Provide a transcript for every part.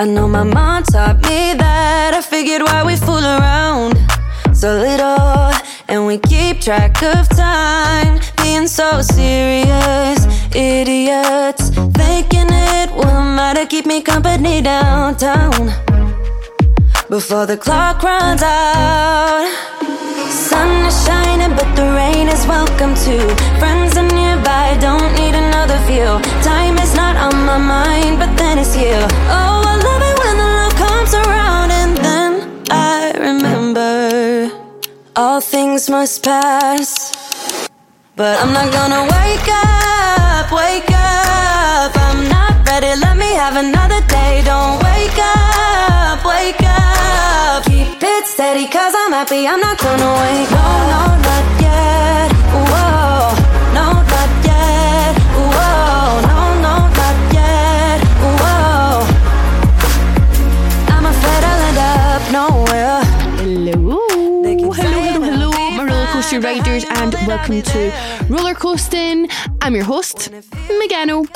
I know my mom taught me that. I figured why we fool around so little, and we keep track of time, being so serious. Idiots thinking it will matter, keep me company downtown before the clock runs out. Sun is shining, but the rain is welcome too. Friends are nearby, don't need another view. Time is not on my mind, but then it's you. Oh, all things must pass. But I'm not gonna wake up, wake up. I'm not ready, let me have another day. Don't wake up, wake up. Keep it steady, cause I'm happy. I'm not gonna wake up. No, no, riders, and welcome to Roller Coasting. I'm your host, Megano.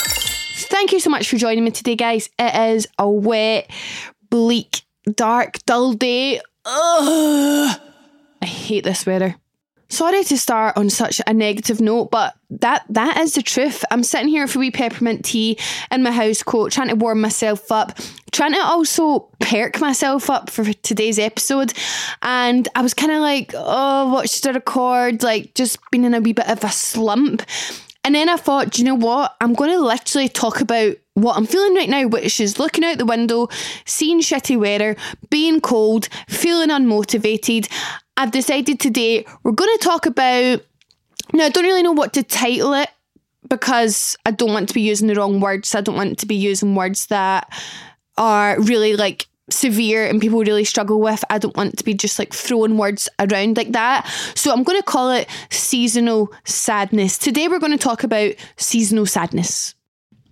Thank you so much for joining me today, guys. It is a wet, bleak, dark, dull day. Ugh. I hate this weather. Sorry to start on such a negative note, but that that is the truth. I'm sitting here with a wee peppermint tea in my house coat, trying to warm myself up, trying to also perk myself up for today's episode. And I was kind of like, oh, should I record? Like, just been in a wee bit of a slump. And then I thought, do you know what? I'm going to literally talk about what I'm feeling right now, which is looking out the window, seeing shitty weather, being cold, feeling unmotivated. I've decided today we're going to talk about. Now, I don't really know what to title it because I don't want to be using the wrong words. I don't want to be using words that are really like severe and people really struggle with. I don't want to be just like throwing words around like that. So I'm going to call it seasonal sadness. Today we're going to talk about seasonal sadness.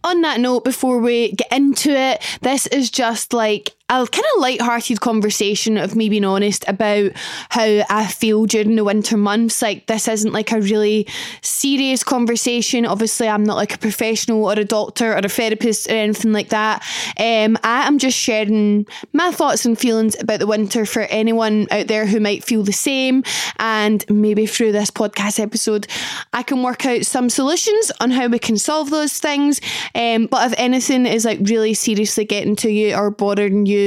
On that note, before we get into it, this is just like a kind of light-hearted conversation of me being honest about how I feel during the winter months. Like this isn't like a really serious conversation. Obviously, I'm not like a professional or a doctor or a therapist or anything like that. Um, I am just sharing my thoughts and feelings about the winter for anyone out there who might feel the same. And maybe through this podcast episode, I can work out some solutions on how we can solve those things. Um, but if anything is like really seriously getting to you or bothering you,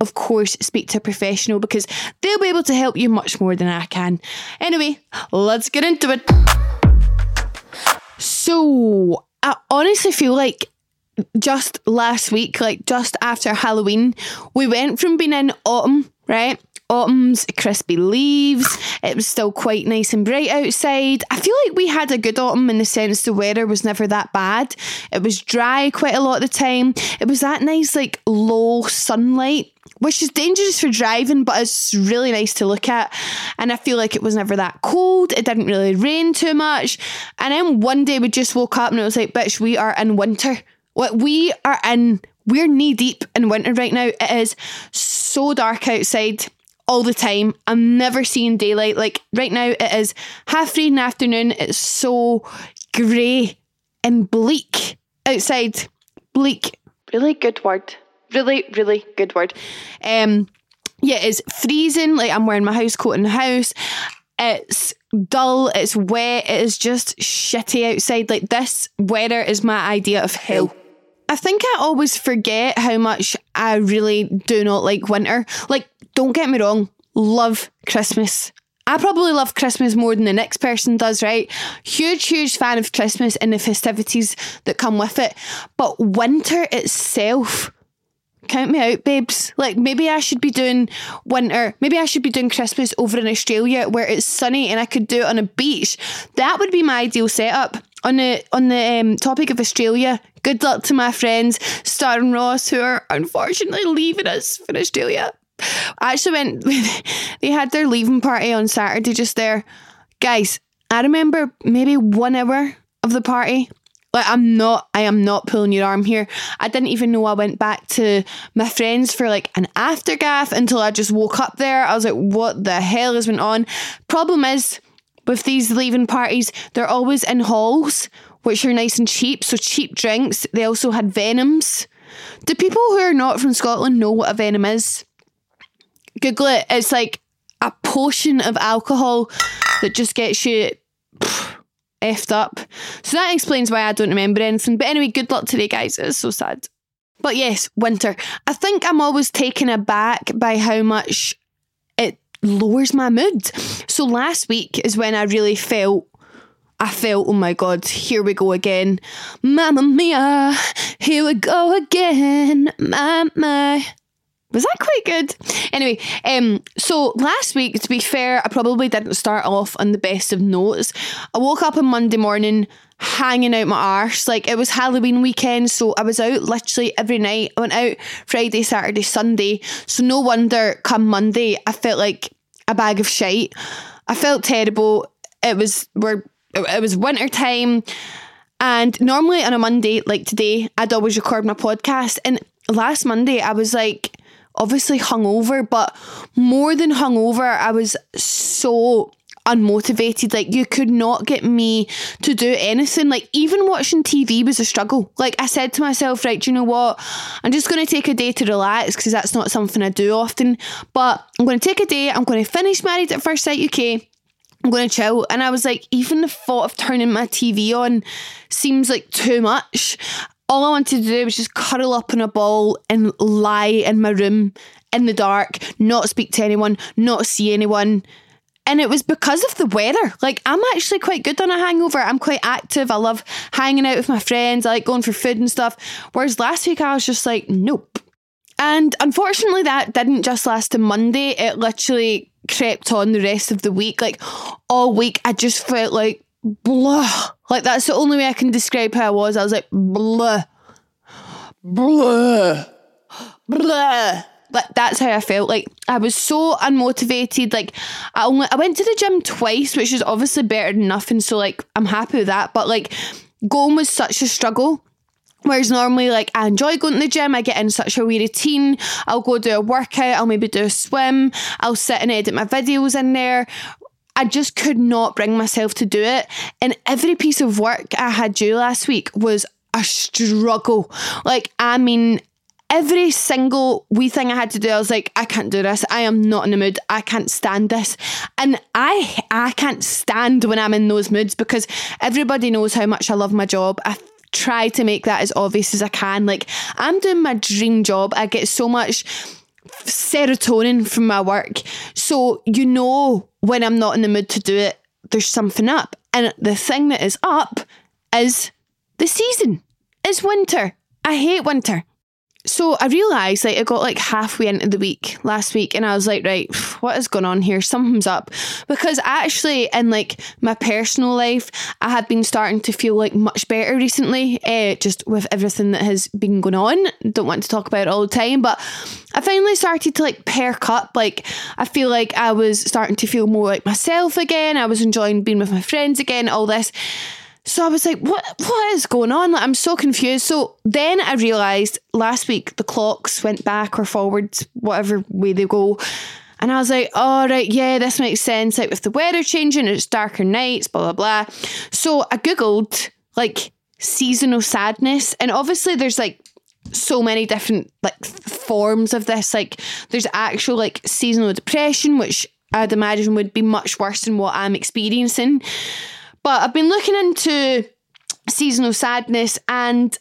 of course, speak to a professional because they'll be able to help you much more than I can. Anyway, let's get into it. So, I honestly feel like just last week, like just after Halloween, we went from being in autumn, right? Autumn's crispy leaves. It was still quite nice and bright outside. I feel like we had a good autumn in the sense the weather was never that bad. It was dry quite a lot of the time. It was that nice, like low sunlight. Which is dangerous for driving, but it's really nice to look at. And I feel like it was never that cold. It didn't really rain too much. And then one day we just woke up and it was like, bitch, we are in winter. What we are in, we're knee deep in winter right now. It is so dark outside all the time. I'm never seeing daylight. Like right now, it is half three in the afternoon. It's so grey and bleak outside. Bleak. Really good word. Really, really good word. Um, yeah, it's freezing. Like I'm wearing my house coat in the house. It's dull. It's wet. It is just shitty outside. Like this weather is my idea of hell. I think I always forget how much I really do not like winter. Like, don't get me wrong, love Christmas. I probably love Christmas more than the next person does, right? Huge, huge fan of Christmas and the festivities that come with it. But winter itself, count me out, babes. Like maybe I should be doing winter, maybe I should be doing Christmas over in Australia where it's sunny and I could do it on a beach. That would be my ideal setup. On the on the um, topic of Australia, good luck to my friends Star and Ross who are unfortunately leaving us for Australia. I actually went. They had their leaving party on Saturday just there, guys. I remember maybe one hour of the party. Like I'm not, I am not pulling your arm here. I didn't even know I went back to my friends for like an aftergaff until I just woke up there. I was like, what the hell has been on? Problem is, with these leaving parties, they're always in halls, which are nice and cheap. So cheap drinks. They also had venoms. Do people who are not from Scotland know what a venom is? Google it. It's like a potion of alcohol that just gets you pff, effed up. So that explains why I don't remember anything. But anyway, good luck today, guys. It's so sad. But yes, winter. I think I'm always taken aback by how much it lowers my mood. So last week is when I really felt I felt, oh my god, here we go again. Mamma mia, here we go again. My, my. Was that quite good? Anyway, um, so last week, to be fair, I probably didn't start off on the best of notes. I woke up on Monday morning hanging out my arse. Like it was Halloween weekend, so I was out literally every night. I went out Friday, Saturday, Sunday. So no wonder come Monday I felt like a bag of shite. I felt terrible. It was we're it was winter time. And normally on a Monday, like today, I'd always record my podcast. And last Monday I was like obviously hungover, but more than hungover, I was so unmotivated. Like you could not get me to do anything. Like even watching TV was a struggle. Like I said to myself, right, do you know what? I'm just going to take a day to relax because that's not something I do often. But I'm going to take a day. I'm going to finish Married at First Sight UK. I'm going to chill. And I was like, even the thought of turning my TV on seems like too much. All I wanted to do was just cuddle up in a ball and lie in my room in the dark, not speak to anyone, not see anyone. And it was because of the weather. Like, I'm actually quite good on a hangover. I'm quite active. I love hanging out with my friends. I like going for food and stuff. Whereas last week, I was just like, nope. And unfortunately, that didn't just last to Monday. It literally crept on the rest of the week. Like, all week, I just felt like blah. Like, that's the only way I can describe how I was. I was like, blah. Blah. Blah. Like that's how I felt. Like I was so unmotivated. Like I only I went to the gym twice, which is obviously better than nothing. So like I'm happy with that. But like going was such a struggle. Whereas normally, like, I enjoy going to the gym, I get in such a wee routine. I'll go do a workout, I'll maybe do a swim, I'll sit and edit my videos in there. I just could not bring myself to do it. And every piece of work I had due last week was a struggle. Like, I mean, every single wee thing I had to do, I was like, I can't do this. I am not in the mood. I can't stand this. And I I can't stand when I'm in those moods because everybody knows how much I love my job. I try to make that as obvious as I can. Like I'm doing my dream job. I get so much serotonin from my work. So you know when I'm not in the mood to do it, there's something up. And the thing that is up is the season. It's winter. I hate winter. So I realised like I got like halfway into the week last week and I was like, right, what is going on here? Something's up. Because actually in like my personal life, I had been starting to feel like much better recently, uh, just with everything that has been going on. Don't want to talk about it all the time, but I finally started to like perk up. Like I feel like I was starting to feel more like myself again. I was enjoying being with my friends again, all this. So I was like, what what is going on? Like I'm so confused. So then I realised last week the clocks went back or forwards, whatever way they go. And I was like, all oh, right, yeah, this makes sense. Like with the weather changing, it's darker nights, blah, blah, blah. So I Googled like seasonal sadness. And obviously there's like so many different like forms of this. Like there's actual like seasonal depression, which I'd imagine would be much worse than what I'm experiencing. But I've been looking into seasonal sadness and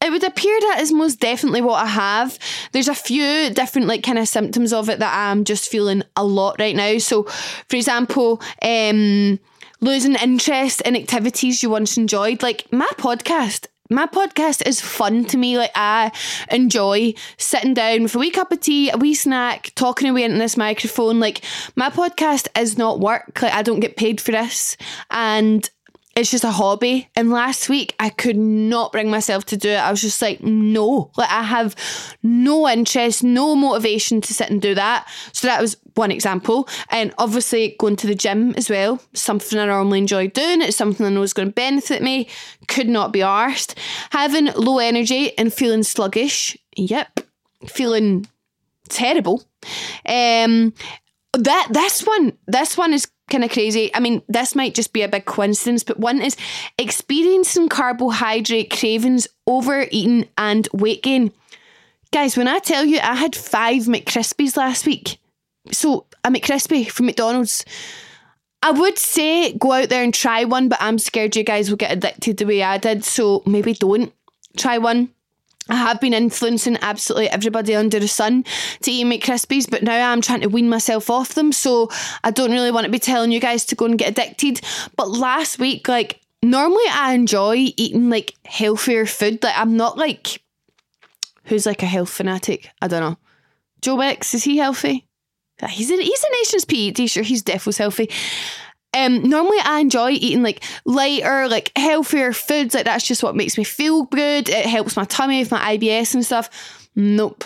it would appear that is most definitely what I have. There's a few different like kind of symptoms of it that I'm just feeling a lot right now. So, for example, um, losing interest in activities you once enjoyed, like my podcast. My podcast is fun to me. Like I enjoy sitting down with a wee cup of tea, a wee snack, talking away into this microphone. Like my podcast is not work. Like I don't get paid for this, and it's just a hobby. And last week I could not bring myself to do it. I was just like, no, like I have no interest, no motivation to sit and do that. So that was one example. And obviously going to the gym as well, something I normally enjoy doing. It's something I know is going to benefit me. Could not be arsed. Having low energy and feeling sluggish. Yep. Feeling terrible. Um that this one this one is kind of crazy. I mean, this might just be a big coincidence, but one is experiencing carbohydrate cravings, overeating, and weight gain. Guys, when I tell you I had five McCrispies last week, so a McCrispy from McDonald's. I would say go out there and try one, but I'm scared you guys will get addicted the way I did, so maybe don't try one. I have been influencing absolutely everybody under the sun to eat McCrispies, but now I'm trying to wean myself off them. So I don't really want to be telling you guys to go and get addicted. But last week, like, normally I enjoy eating like healthier food. Like, I'm not like, who's like a health fanatic? I don't know. Joe Wicks, is he healthy? He's a, he's a Nations PE t-shirt. He's definitely healthy. Um, normally I enjoy eating like lighter, like healthier foods. Like that's just what makes me feel good. It helps my tummy with my IBS and stuff. Nope.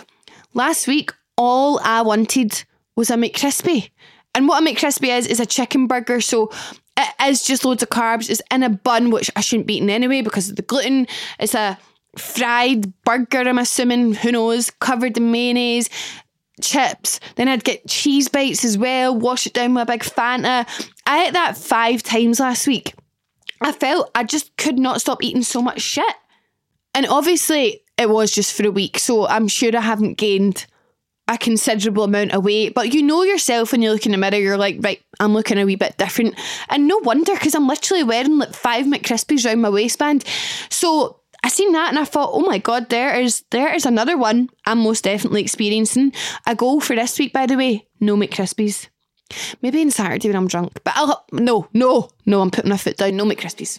Last week, all I wanted was a McCrispy. And what a McCrispy is, is a chicken burger. So it is just loads of carbs. It's in a bun, which I shouldn't be eating anyway because of the gluten. It's a fried burger, I'm assuming, who knows, covered in mayonnaise chips. Then I'd get cheese bites as well, wash it down with a big Fanta. I ate that five times last week. I felt I just could not stop eating so much shit. And obviously, it was just for a week, so I'm sure I haven't gained a considerable amount of weight. But you know yourself when you look in the mirror, you're like, right, I'm looking a wee bit different. And no wonder, because I'm literally wearing like five McCrispies around my waistband. So I seen that and I thought, oh my god, there is there is another one I'm most definitely experiencing. A goal for this week, by the way, no McCrispies. Maybe on Saturday when I'm drunk, but I'll no, no, no. I'm putting my foot down. No McCrispies.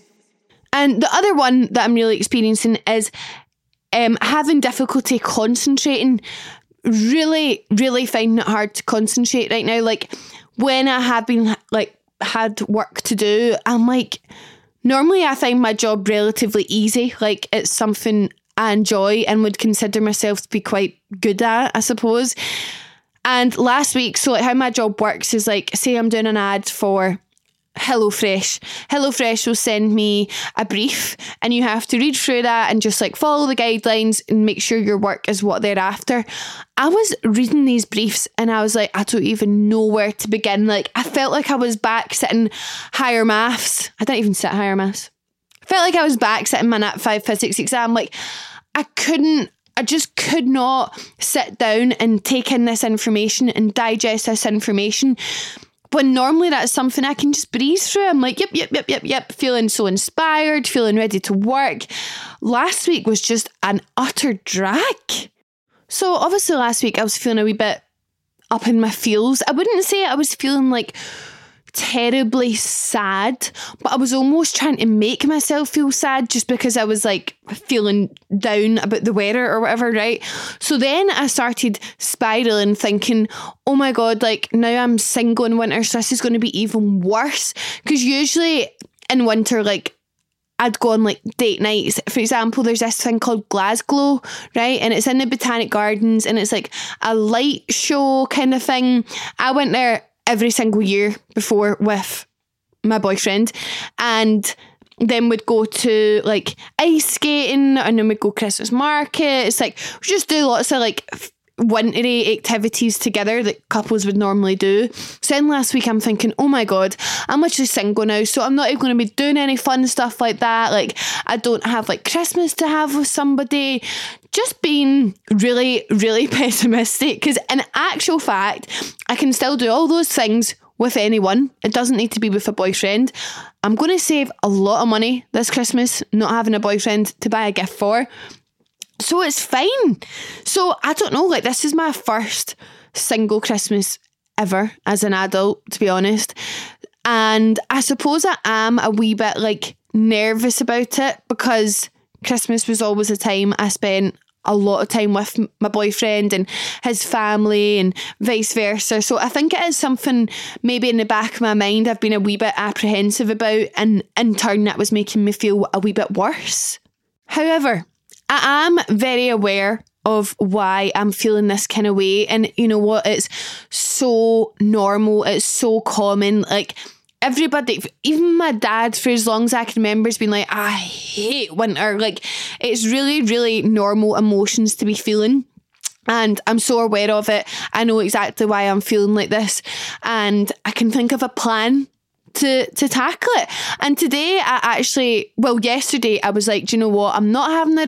And the other one that I'm really experiencing is um, having difficulty concentrating. Really, really finding it hard to concentrate right now. Like when I have been like had work to do, I'm like Normally, I find my job relatively easy. Like it's something I enjoy and would consider myself to be quite good at, I suppose. And last week, so like how my job works is like, say I'm doing an ad for HelloFresh. HelloFresh will send me a brief and you have to read through that and just like follow the guidelines and make sure your work is what they're after. I was reading these briefs and I was like, I don't even know where to begin. Like, I felt like I was back sitting higher maths. I don't even sit higher maths. I felt like I was back sitting my Nat 5 physics exam. Like, I couldn't I just could not sit down and take in this information and digest this information when normally that's something I can just breeze through. I'm like, yep, yep, yep, yep, yep, feeling so inspired, feeling ready to work. Last week was just an utter drag. So obviously last week I was feeling a wee bit up in my feels. I wouldn't say I was feeling like terribly sad, but I was almost trying to make myself feel sad just because I was like feeling down about the weather or whatever, right? So then I started spiraling, thinking, oh my God, like now I'm single in winter, so this is going to be even worse. Because usually in winter, like I'd go on like date nights. For example, there's this thing called Glasgow, right? And it's in the Botanic Gardens and it's like a light show kind of thing. I went there every single year before with my boyfriend and then we'd go to like ice skating and then we'd go Christmas market. It's like we just do lots of like wintry activities together that couples would normally do. So then last week I'm thinking, oh my god, I'm literally single now, so I'm not even going to be doing any fun stuff like that. Like I don't have like Christmas to have with somebody. Just being really, really pessimistic because in actual fact, I can still do all those things with anyone. It doesn't need to be with a boyfriend. I'm going to save a lot of money this Christmas not having a boyfriend to buy a gift for. So it's fine. So I don't know, like this is my first single Christmas ever as an adult, to be honest. And I suppose I am a wee bit like nervous about it because Christmas was always a time I spent a lot of time with my boyfriend and his family and vice versa. So I think it is something maybe in the back of my mind I've been a wee bit apprehensive about, and in turn, that was making me feel a wee bit worse. However, I am very aware of why I'm feeling this kind of way. And you know what? It's so normal, it's so common. Like, everybody, even my dad, for as long as I can remember, has been like, I hate winter. Like, it's really, really normal emotions to be feeling. And I'm so aware of it. I know exactly why I'm feeling like this. And I can think of a plan to to tackle it. And today I actually well yesterday I was like, do you know what? I'm not having the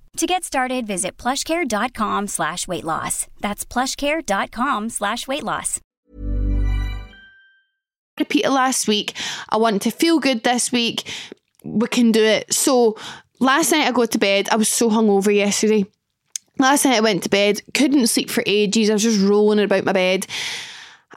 To get started, visit plushcare.com slash weight loss. That's plushcare.com slash weight loss. repeat last week. I want to feel good this week. We can do it. So last night I got to bed. I was so hungover yesterday. Last night I went to bed, couldn't sleep for ages. I was just rolling about my bed.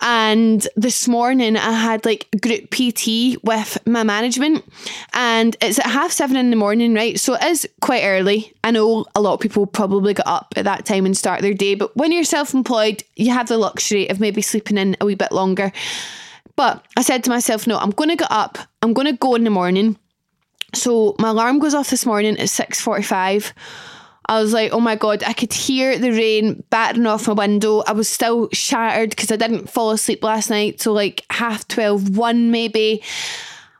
And this morning I had like group PT with my management, and it's at half seven in the morning, right? So it is quite early. I know a lot of people probably get up at that time and start their day, but when you're self employed, you have the luxury of maybe sleeping in a wee bit longer. But I said to myself, no, I'm going to get up, I'm going to go in the morning. So my alarm goes off this morning at 6:45. I was like, oh my God, I could hear the rain battering off my window. I was still shattered because I didn't fall asleep last night. So, like half 12, 1 maybe.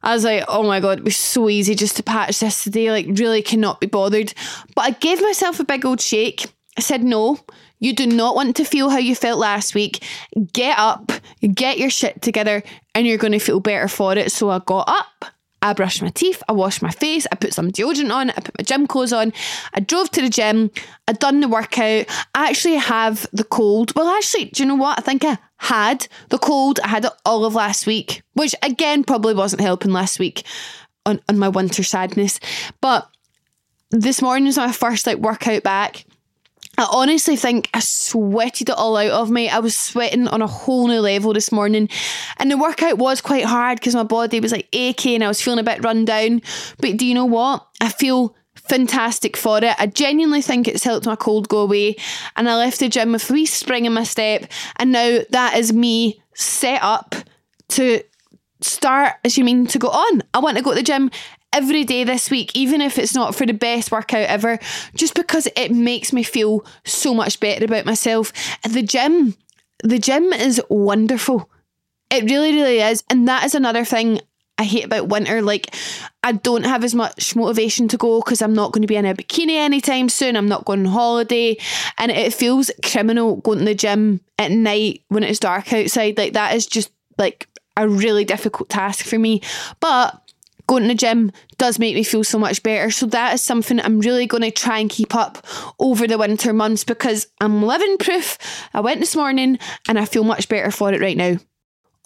I was like, oh my God, it was so easy just to patch this today. Like, really cannot be bothered. But I gave myself a big old shake. I said, no, you do not want to feel how you felt last week. Get up, get your shit together, and you're going to feel better for it. So I got up. I brushed my teeth, I washed my face, I put some deodorant on, I put my gym clothes on, I drove to the gym, I'd done the workout. I actually have the cold. Well, actually, do you know what? I think I had the cold. I had it all of last week, which again probably wasn't helping last week on, on my winter sadness. But this morning was my first like workout back. I honestly think I sweated it all out of me. I was sweating on a whole new level this morning. And the workout was quite hard because my body was like aching. And I was feeling a bit run down. But do you know what? I feel fantastic for it. I genuinely think it's helped my cold go away. And I left the gym with wee spring in my step. And now that is me set up to start, as you mean, to go on. I want to go to the gym every day this week, even if it's not for the best workout ever, just because it makes me feel so much better about myself. The gym, the gym is wonderful. It really, really is. And that is another thing I hate about winter. Like, I don't have as much motivation to go because I'm not going to be in a bikini anytime soon. I'm not going on holiday. And it feels criminal going to the gym at night when it's dark outside. Like, that is just like a really difficult task for me. But going to the gym does make me feel so much better. So that is something I'm really going to try and keep up over the winter months because I'm living proof. I went this morning and I feel much better for it right now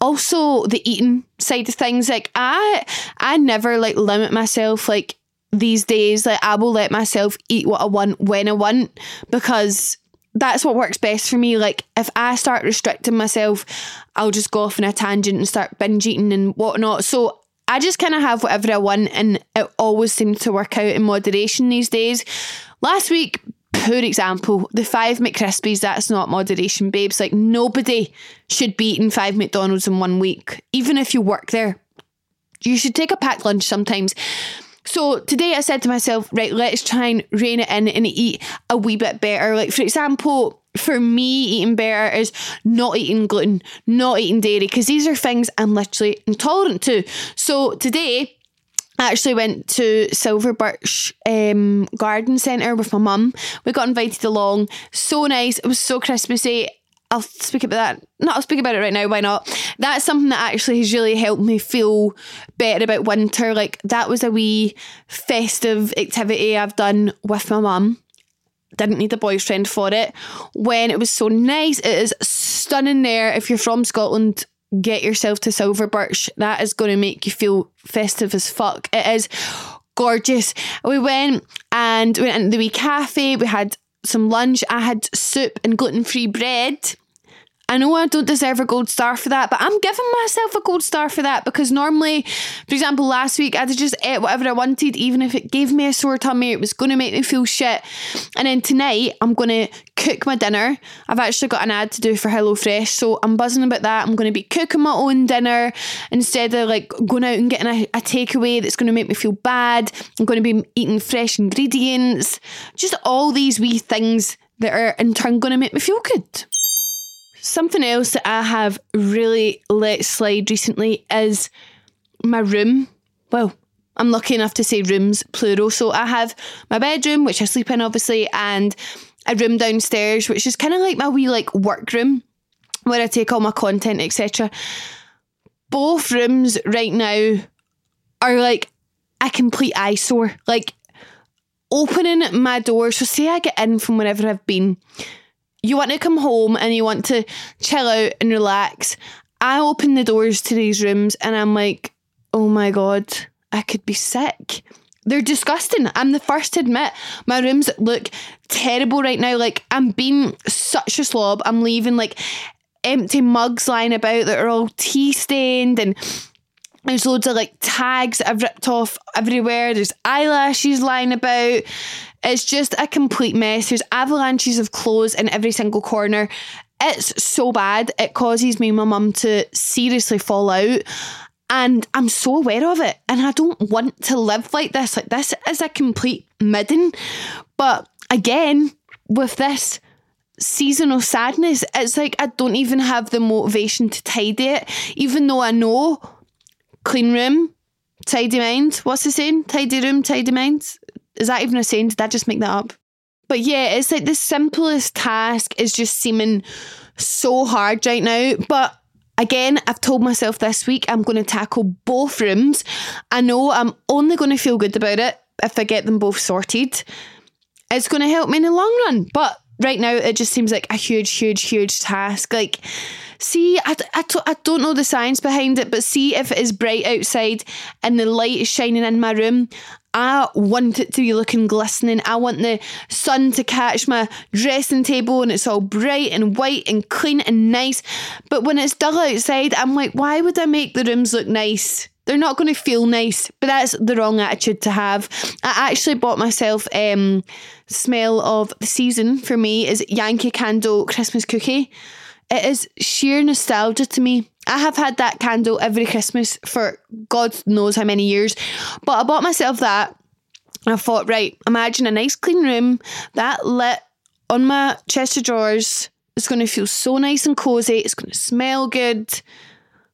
also the eating side of things like i i never like limit myself like these days like i will let myself eat what i want when i want because that's what works best for me like if i start restricting myself i'll just go off on a tangent and start binge eating and whatnot so i just kind of have whatever i want and it always seems to work out in moderation these days last week poor example. The five McCrispies, that's not moderation, babes. Like nobody should be eating five McDonald's in one week, even if you work there. You should take a packed lunch sometimes. So today I said to myself, right, let's try and rein it in and eat a wee bit better. Like, for example, for me, eating better is not eating gluten, not eating dairy, because these are things I'm literally intolerant to. So today, I actually went to Silver Birch um, Garden Centre with my mum. We got invited along. So nice. It was so Christmassy. I'll speak about that. No, I'll speak about it right now. Why not? That's something that actually has really helped me feel better about winter. Like that was a wee festive activity I've done with my mum. Didn't need a boyfriend for it. When it was so nice, it is stunning there. If you're from Scotland, get yourself to Silver Birch. That is going to make you feel festive as fuck. It is gorgeous. We went and we went into the wee cafe. We had some lunch. I had soup and gluten free bread. I know I don't deserve a gold star for that, but I'm giving myself a gold star for that because normally, for example, last week I'd just ate whatever I wanted, even if it gave me a sore tummy, it was going to make me feel shit. And then tonight I'm going to cook my dinner. I've actually got an ad to do for HelloFresh, so I'm buzzing about that. I'm going to be cooking my own dinner instead of like going out and getting a, a takeaway that's going to make me feel bad. I'm going to be eating fresh ingredients, just all these wee things that are in turn going to make me feel good. Something else that I have really let slide recently is my room. Well, I'm lucky enough to say rooms, plural. So I have my bedroom, which I sleep in, obviously, and a room downstairs, which is kind of like my wee like work room where I take all my content, etc. Both rooms right now are like a complete eyesore. Like opening my door. So say I get in from wherever I've been you want to come home and you want to chill out and relax. I open the doors to these rooms and I'm like, oh my God, I could be sick. They're disgusting. I'm the first to admit my rooms look terrible right now. Like, I'm being such a slob. I'm leaving like empty mugs lying about that are all tea stained and there's loads of like tags that I've ripped off everywhere. There's eyelashes lying about. It's just a complete mess. There's avalanches of clothes in every single corner. It's so bad. It causes me and my mum to seriously fall out. And I'm so aware of it. And I don't want to live like this. Like, this is a complete midden. But again, with this seasonal sadness, it's like I don't even have the motivation to tidy it, even though I know clean room, tidy mind. What's the saying? Tidy room, tidy mind. Is that even a saying? Did I just make that up? But yeah, it's like the simplest task is just seeming so hard right now. But again, I've told myself this week I'm going to tackle both rooms. I know I'm only going to feel good about it if I get them both sorted. It's going to help me in the long run. But right now, it just seems like a huge, huge, huge task. Like, see, I, I, I don't know the science behind it, but see if it is bright outside and the light is shining in my room. I want it to be looking glistening. I want the sun to catch my dressing table and it's all bright and white and clean and nice. But when it's dull outside, I'm like, why would I make the rooms look nice? They're not going to feel nice, but that's the wrong attitude to have. I actually bought myself um smell of the season for me is Yankee Candle Christmas cookie. It is sheer nostalgia to me. I have had that candle every Christmas for God knows how many years. But I bought myself that. I thought, right, imagine a nice clean room that lit on my chest of drawers. It's going to feel so nice and cozy. It's going to smell good.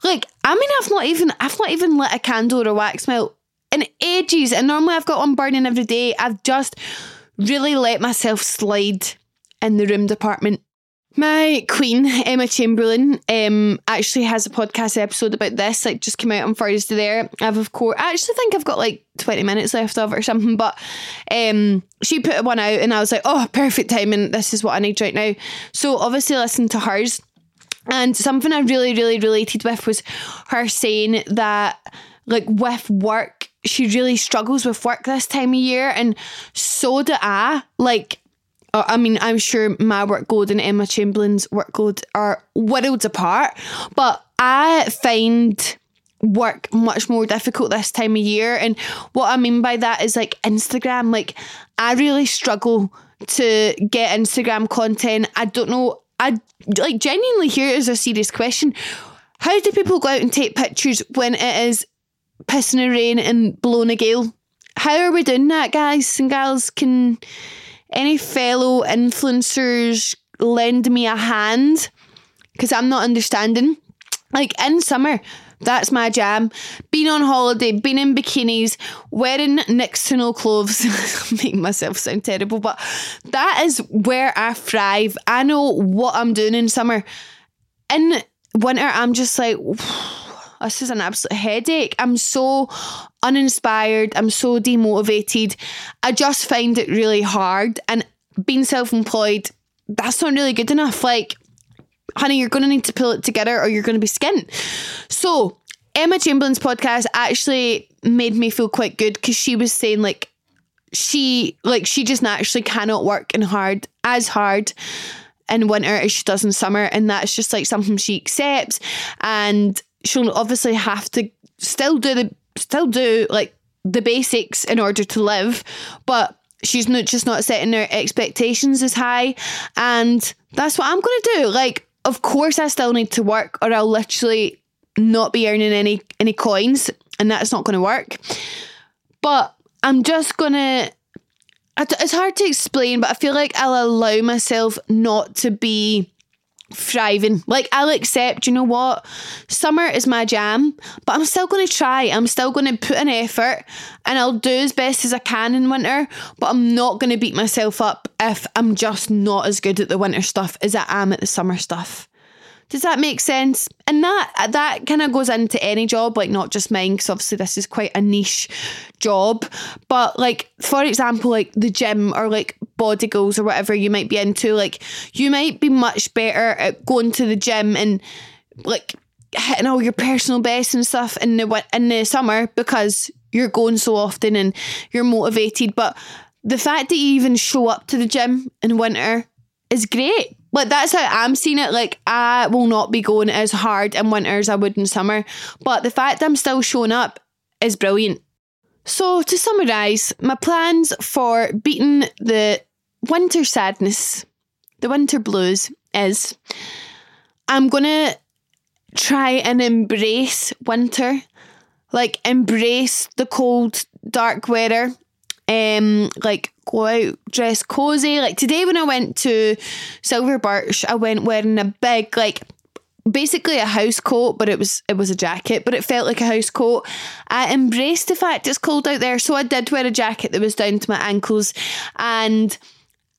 Like, I mean, I've not even I've not even lit a candle or a wax melt in ages, and normally I've got one burning every day. I've just really let myself slide in the room department. My queen, Emma Chamberlain, um, actually has a podcast episode about this, like just came out on Thursday there. I've of course I actually think I've got like 20 minutes left of it or something, but um she put one out and I was like, oh perfect timing, this is what I need right now. So obviously listen to hers. And something I really, really related with was her saying that like with work, she really struggles with work this time of year and so do I. Like Oh, I mean, I'm sure my workload and Emma Chamberlain's workload are worlds apart, but I find work much more difficult this time of year. And what I mean by that is like Instagram. Like, I really struggle to get Instagram content. I don't know. I like genuinely here is a serious question. How do people go out and take pictures when it is pissing a rain and blowing a gale? How are we doing that, guys and gals? Can any fellow influencers lend me a hand? Because I'm not understanding. Like in summer, that's my jam. Being on holiday, being in bikinis, wearing next to no clothes, making myself sound terrible, but that is where I thrive. I know what I'm doing in summer. In winter, I'm just like, this is an absolute headache. I'm so uninspired. I'm so demotivated. I just find it really hard. And being self employed, that's not really good enough. Like, honey, you're going to need to pull it together or you're going to be skint. So, Emma Chamberlain's podcast actually made me feel quite good because she was saying, like, she like she just naturally cannot work and hard as hard in winter as she does in summer and that's just like something she accepts and she'll obviously have to still do the still do like the basics in order to live, but she's not just not setting her expectations as high, and that's what I'm to do. Like, of course, I still need to work, or I'll literally not be earning any any coins, and that's not to work. But I'm just gonna. It's hard to explain, but I feel like I'll allow myself not to be thriving. Like I'll accept, you know what? Summer is my jam, but I'm still going to try. I'm still going to put an effort and I'll do as best as I can in winter, but I'm not going to beat myself up if I'm just not as good at the winter stuff as I am at the summer stuff. Does that make sense? And that that kind of goes into any job, like not just mine, because obviously this is quite a niche job. But like for example, like the gym or like body goals or whatever you might be into, like you might be much better at going to the gym and like hitting all your personal bests and stuff in the in the summer because you're going so often and you're motivated. But the fact that you even show up to the gym in winter is great like that's how I'm seeing it. Like I will not be going as hard in winter as I would in summer. But the fact I'm still showing up is brilliant. So to summarise, my plans for beating the winter sadness, the winter blues is I'm gonna try and embrace winter. Like embrace the cold, dark weather. Um like go out dress cozy. Like today when I went to Silver Birch, I went wearing a big like basically a house coat, but it was it was a jacket, but it felt like a house coat. I embraced the fact it's cold out there, so I did wear a jacket that was down to my ankles and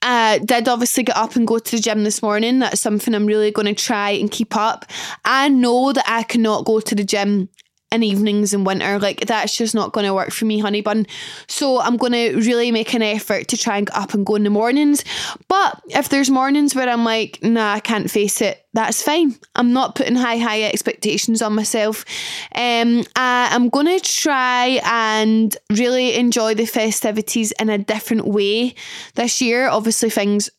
uh, did obviously get up and go to the gym this morning. That's something I'm really going to try and keep up. I know that I cannot go to the gym in evenings in winter. Like that's just not going to work for me, honey bun. So I'm going to really make an effort to try and get up and go in the mornings. But if there's mornings where I'm like, nah, I can't face it, that's fine. I'm not putting high, high expectations on myself. Um, I, I'm going to try and really enjoy the festivities in a different way this year. Obviously, things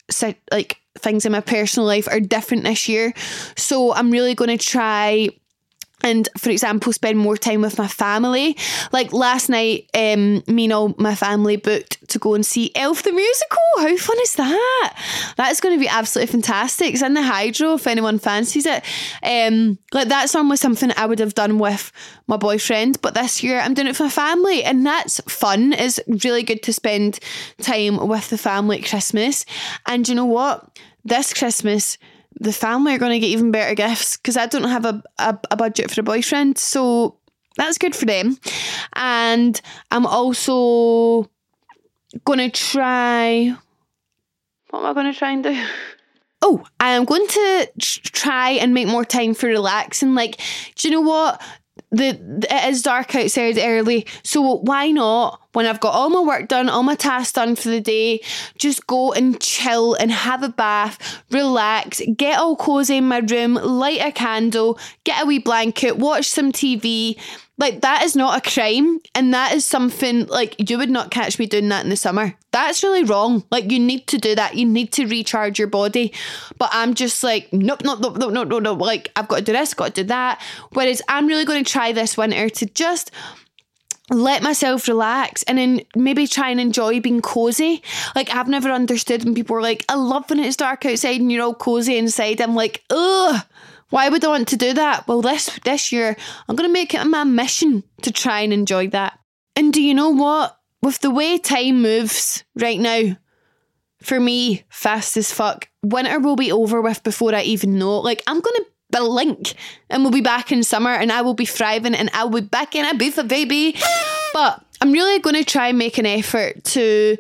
like things in my personal life are different this year. So I'm really going to try and for example spend more time with my family. Like last night um me and all my family booked to go and see elf the musical. How fun is that? That's going to be absolutely fantastic. It's in the hydro if anyone fancies it. Um like that's almost something i would have done with my boyfriend but this year i'm doing it for my family and that's fun. It's really good to spend time with the family at christmas. And you know what? This christmas the family are going to get even better gifts because I don't have a, a, a, budget for a boyfriend. So that's good for them. And I'm also going to try. What am I going to try and do? Oh, I am going to try and make more time for relaxing. Like, do you know what? The, the it is dark outside early, so why not? When I've got all my work done, all my tasks done for the day, just go and chill and have a bath, relax, get all cozy in my room, light a candle, get a wee blanket, watch some TV, like that is not a crime, and that is something like you would not catch me doing that in the summer. That's really wrong. Like you need to do that. You need to recharge your body. But I'm just like, nope, nope, nope, nope, nope, nope, nope. Like I've got to do this, got to do that. Whereas I'm really going to try this winter to just let myself relax and then maybe try and enjoy being cozy. Like I've never understood when people are like, I love when it's dark outside and you're all cozy inside. I'm like, ugh why would I want to do that? Well, this this year I'm to make it my mission to try and enjoy that. And do you know what? With the way time moves right now, for me, fast as fuck. Winter will be over with before I even know. Like I'm going to link and we'll be back in summer and I will be thriving and I will be back in Ibiza, baby. But I'm really going to try and make an effort to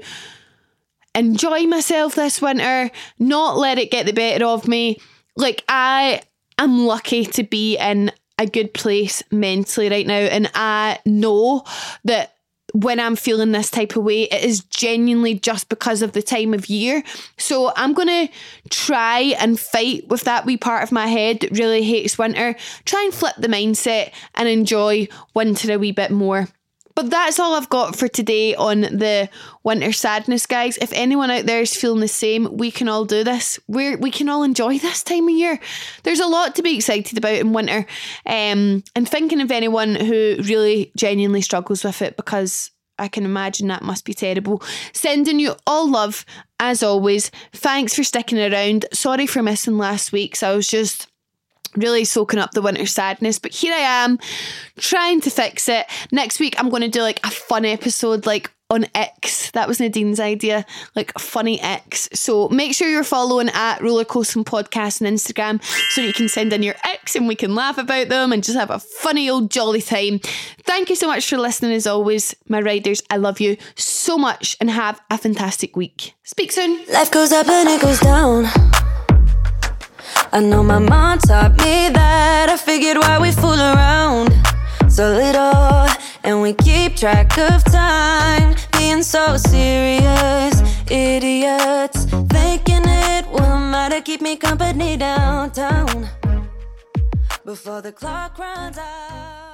enjoy myself this winter, not let it get the better of me. Like I'm lucky to be in a good place mentally right now. And I know that when I'm feeling this type of way, it is genuinely just because of the time of year. So I'm going to try and fight with that wee part of my head that really hates winter. Try and flip the mindset and enjoy winter a wee bit more. But that's all I've got for today on the winter sadness, guys. If anyone out there is feeling the same, we can all do this. We we can all enjoy this time of year. There's a lot to be excited about in winter, um, and thinking of anyone who really genuinely struggles with it because I can imagine that must be terrible. Sending you all love as always. Thanks for sticking around. Sorry for missing last week. So I was just really soaking up the winter sadness. But here I am trying to fix it. Next week, I'm going to do like a fun episode, like on X. That was Nadine's idea, like funny X. So make sure you're following at Rollercoasting Podcast on Instagram so you can send in your X and we can laugh about them and just have a funny old jolly time. Thank you so much for listening as always, my riders. I love you so much and have a fantastic week. Speak soon. Life goes up and it goes down. I know my mom taught me that. I figured why we fool around so little, and we keep track of time, being so serious. Idiots thinking it will matter, keep me company downtown before the clock runs out.